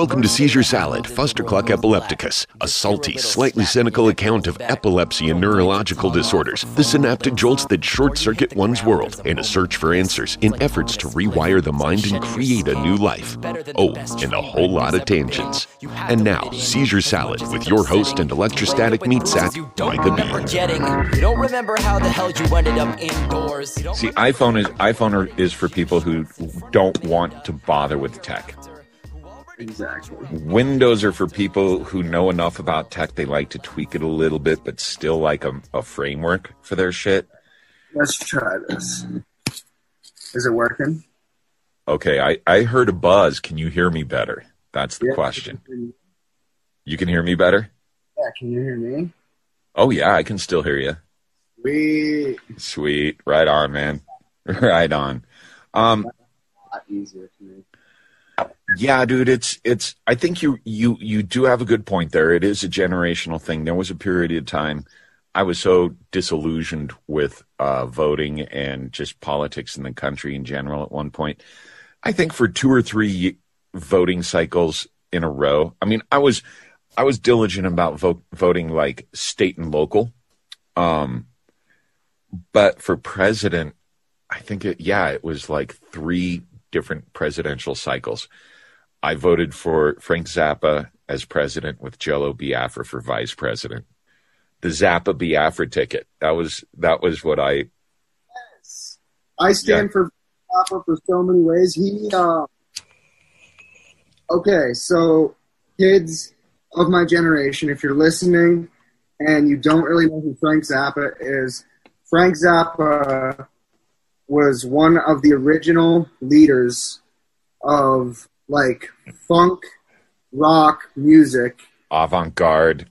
Welcome to Seizure Salad, Fustercluck epilepticus, a salty, slightly cynical account of epilepsy and neurological disorders, the synaptic jolts that short circuit one's world, and a search for answers in efforts to rewire the mind and create a new life. Oh, and a whole lot of tangents. And now, Seizure Salad with your host and electrostatic meat sack, Micah Bean. You don't remember how the hell you ended up indoors. You don't See, iPhone is iPhone is for people who don't want to bother with tech. Exactly. Windows are for people who know enough about tech they like to tweak it a little bit, but still like a, a framework for their shit. Let's try this. Is it working? Okay, I, I heard a buzz. Can you hear me better? That's the Yeah. question. You can hear me better? Yeah, can you hear me? Oh yeah, I can still hear you. Sweet. Sweet. Right on, man. Right on. Um a lot easier me. Yeah, dude, it's it's I think you you you do have a good point there. It is a generational thing. There was a period of time I was so disillusioned with uh voting and just politics in the country in general at one point. I think for two or three voting cycles in a row. I mean, I was I was diligent about voting like state and local. Um but for president, I think it yeah, it was like three different presidential cycles. I voted for Frank Zappa as president with Jello Biafra for vice president. The Zappa Biafra ticket. That was that was what I I stand for Papa for so many ways. He uh Okay, so kids of my generation, if you're listening and you don't really know who Frank Zappa is, Frank Zappa was one of the original leaders of like funk rock music avant-garde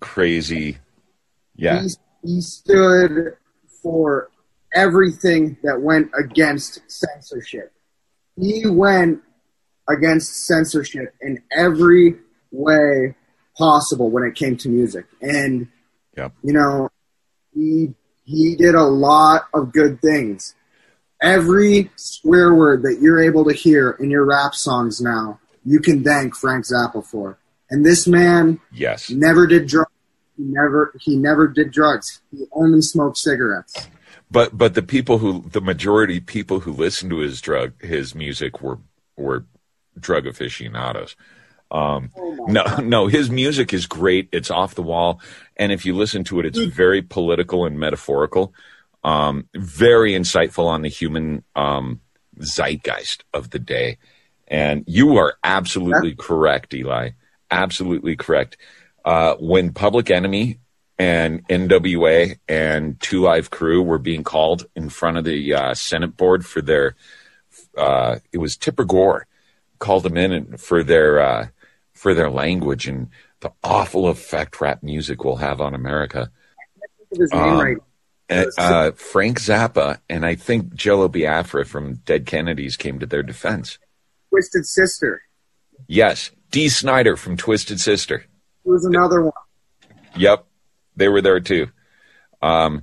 crazy yeah. he, he stood for everything that went against censorship. He went against censorship in every way possible when it came to music. And Yep. you know, he he did a lot of good things. Every swear word that you're able to hear in your rap songs now, you can thank Frank Zappa for. And this man Yes. never did drugs. He never he never did drugs. He only smoked cigarettes. But but the people who the majority people who listened to his drug his music were were drug aficionados. Um, no, no, his music is great. It's off the wall, and if you listen to it, it's very political and metaphorical. Um, very insightful on the human um, zeitgeist of the day. And you are absolutely correct, Eli. Absolutely correct. Uh, when Public Enemy and NWA and Two Live Crew were being called in front of the uh, Senate board for their, uh, it was Tipper Gore called them in and for their uh, for their language and the awful effect rap music will have on America. Think of his name Um, right. Uh, uh, Frank Zappa and I think Jello Biafra from Dead Kennedys came to their defense. Twisted Sister. Yes, Dee Snider from Twisted Sister. He was another one. Yep, they were there too. Um,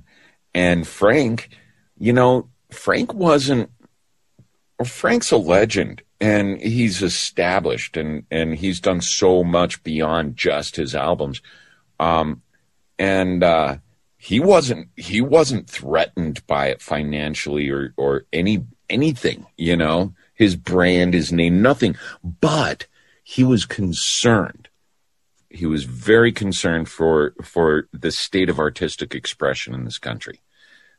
and Frank, you know, Frank wasn't. well, Frank's a legend, and he's established, and and he's done so much beyond just his albums. Um, and uh, he wasn't he wasn't threatened by it financially or or any anything. You know, his brand, his name, nothing. But he was concerned he was very concerned for for the state of artistic expression in this country.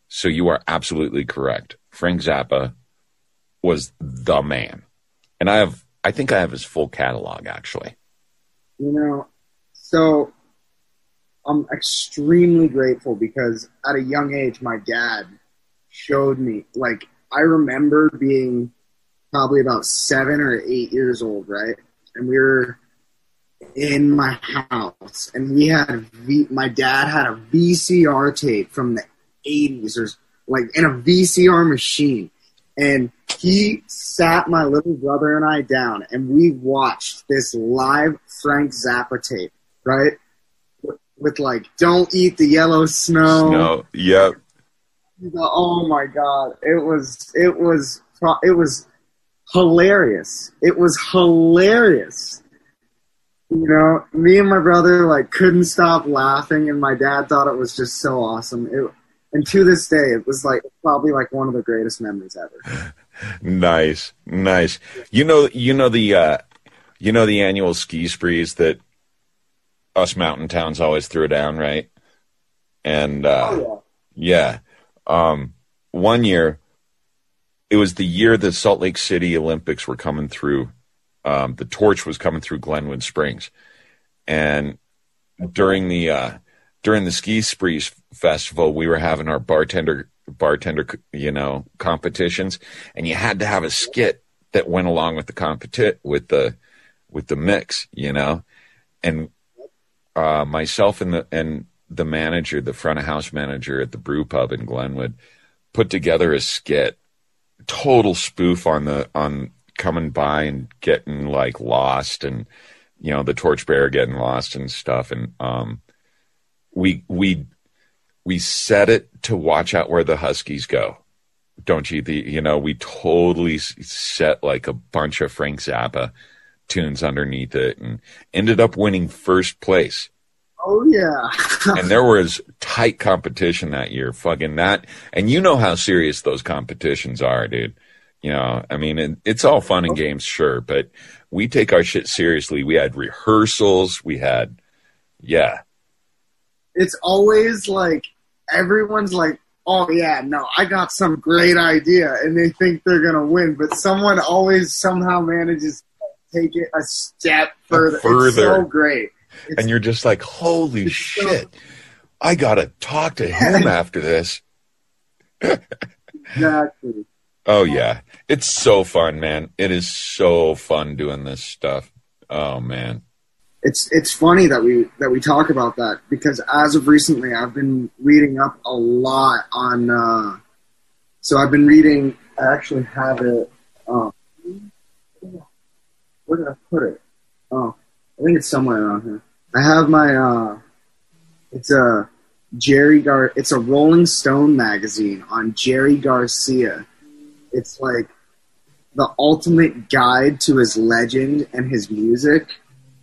So you are absolutely correct. Frank Zappa was the man. And I have I think I have his full catalog actually. You know, so I'm extremely grateful because at a young age, my dad showed me. Like, I remember being probably about seven or eight years old, right? And we were in my house, and we had v- my dad had a VCR tape from the 80s, or like in a VCR machine, and he sat my little brother and I down, and we watched this live Frank Zappa tape, right? With, like, "Don't eat the yellow snow." No, yep. Oh my god, it was it was it was hilarious. It was hilarious. you know, me and my brother like couldn't stop laughing, and my dad thought it was just so awesome. It, and to this day, it was like probably like one of the greatest memories ever. nice, nice. You know, you know the, uh, you know the annual ski sprees that us mountain towns always throw down, right? And uh, Oh yeah. yeah, um, one year, it was the year the Salt Lake City Olympics were coming through. Um, the torch was coming through Glenwood Springs, and during the uh, during the ski sprees festival, we were having our bartender bartender you know competitions, and you had to have a skit that went along with the competi- with the with the mix, you know, and uh, myself and the and the manager, the front of house manager at the brew pub in Glenwood, put together a skit, total spoof on the on coming by and getting like lost and you know the torchbearer getting lost and stuff. And um we we we set it to watch out where the huskies go. Don't you the you know we totally set like a bunch of frank zappa tunes underneath it and ended up winning first place. Oh yeah. and there was tight competition that year. Fucking that. And you know how serious those competitions are dude. You know i mean it, it's all fun and games sure but we take our shit seriously. We had rehearsals. We had yeah. It's always like everyone's like, "Oh yeah, no, I got some great idea," and they think they're gonna win, but someone always somehow manages take it a step further. It's further. so great. It's, and you're just like holy It's so- shit i gotta talk to him after this exactly. oh yeah it's so fun man it is so fun doing this stuff oh man It's it's funny that we that we talk about that because as of recently, I've been reading up a lot on. Uh, so I've been reading. I actually have it. Where did I put it? Oh, I think it's somewhere around here. I have my. Uh, it's a Jerry Gar. It's a Rolling Stone magazine on Jerry Garcia. It's like the ultimate guide to his legend and his music.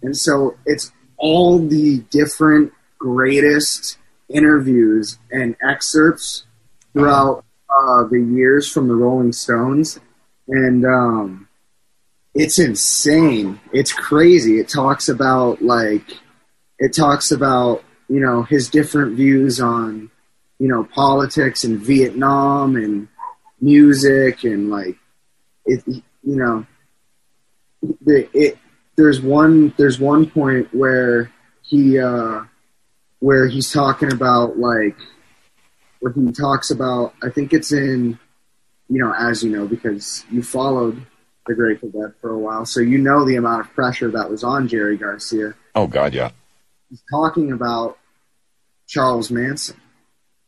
And so it's all the different greatest interviews and excerpts throughout uh, the years from the Rolling Stones. And um, it's insane. It's crazy. It talks about, like, it talks about, you know, his different views on, you know, politics and Vietnam and music and, like, it, you know, the, it, there's one there's one point where he uh where he's talking about like where he talks about I think it's in you know as you know because you followed the Grateful Dead for a while so you know the amount of pressure that was on Jerry Garcia oh god yeah he's talking about Charles Manson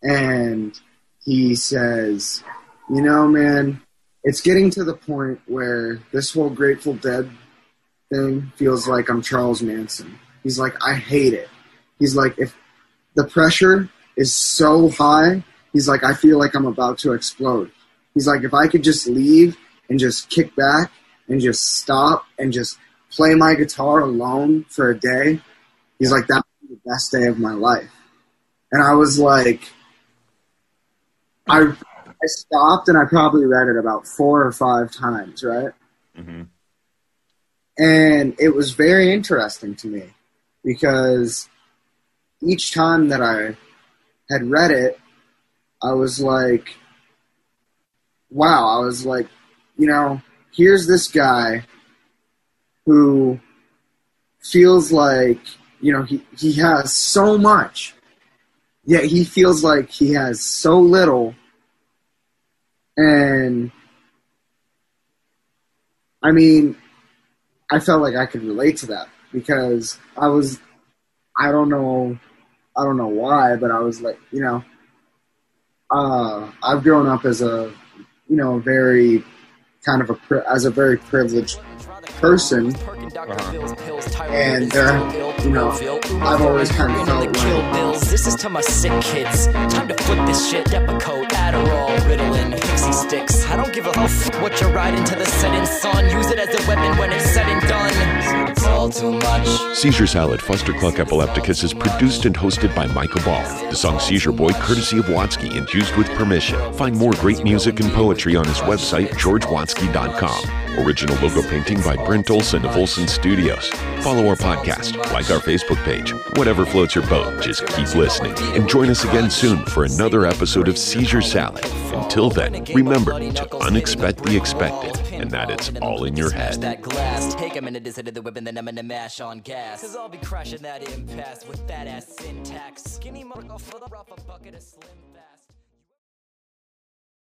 and he says you know man it's getting to the point where this whole Grateful Dead thing feels like I'm Charles Manson. He's like, I hate it. He's like, if the pressure is so high, he's like, I feel like I'm about to explode. He's like, if I could just leave and just kick back and just stop and just play my guitar alone for a day, he's like, that would be the best day of my life. And I was like, I, I stopped and I probably read it about four or five times, right? hmm And it was very interesting to me because each time that I had read it, I was like, wow, I was like, you know, here's this guy who feels like, you know, he, he has so much, yet he feels like he has so little. And I mean, I felt like I could relate to that because I was, I don't know, I don't know why, but I was like, you know, uh, I've grown up as a, you know, very kind of a as a very privileged person, and uh, you know, I've always kind of felt like This is to my sick kids. Time to flip this shit. Depakote, Adderall, Ritalin, Pixie sticks. I don't give a f- what you're riding to the setting sun. Use it as a weapon Seizure Salad Fustercluck Epilepticus is produced and hosted by Michael Ball. The song Seizure Boy, courtesy of Watsky and used with permission. Find more great music and poetry on his website, georgewatsky.com. Original logo painting by Brent Olson of Olson Studios. Follow our podcast, like our Facebook page. Whatever floats your boat, just keep listening. And join us again soon for another episode of Seizure Salad. Until then, remember to unexpect the expected and that it's all in your head. That glass, take a minute to sit the whip and then I'm gonna mash on gas. Cause I'll be crashing that impasse with that ass syntax. Skinny a bucket of slim.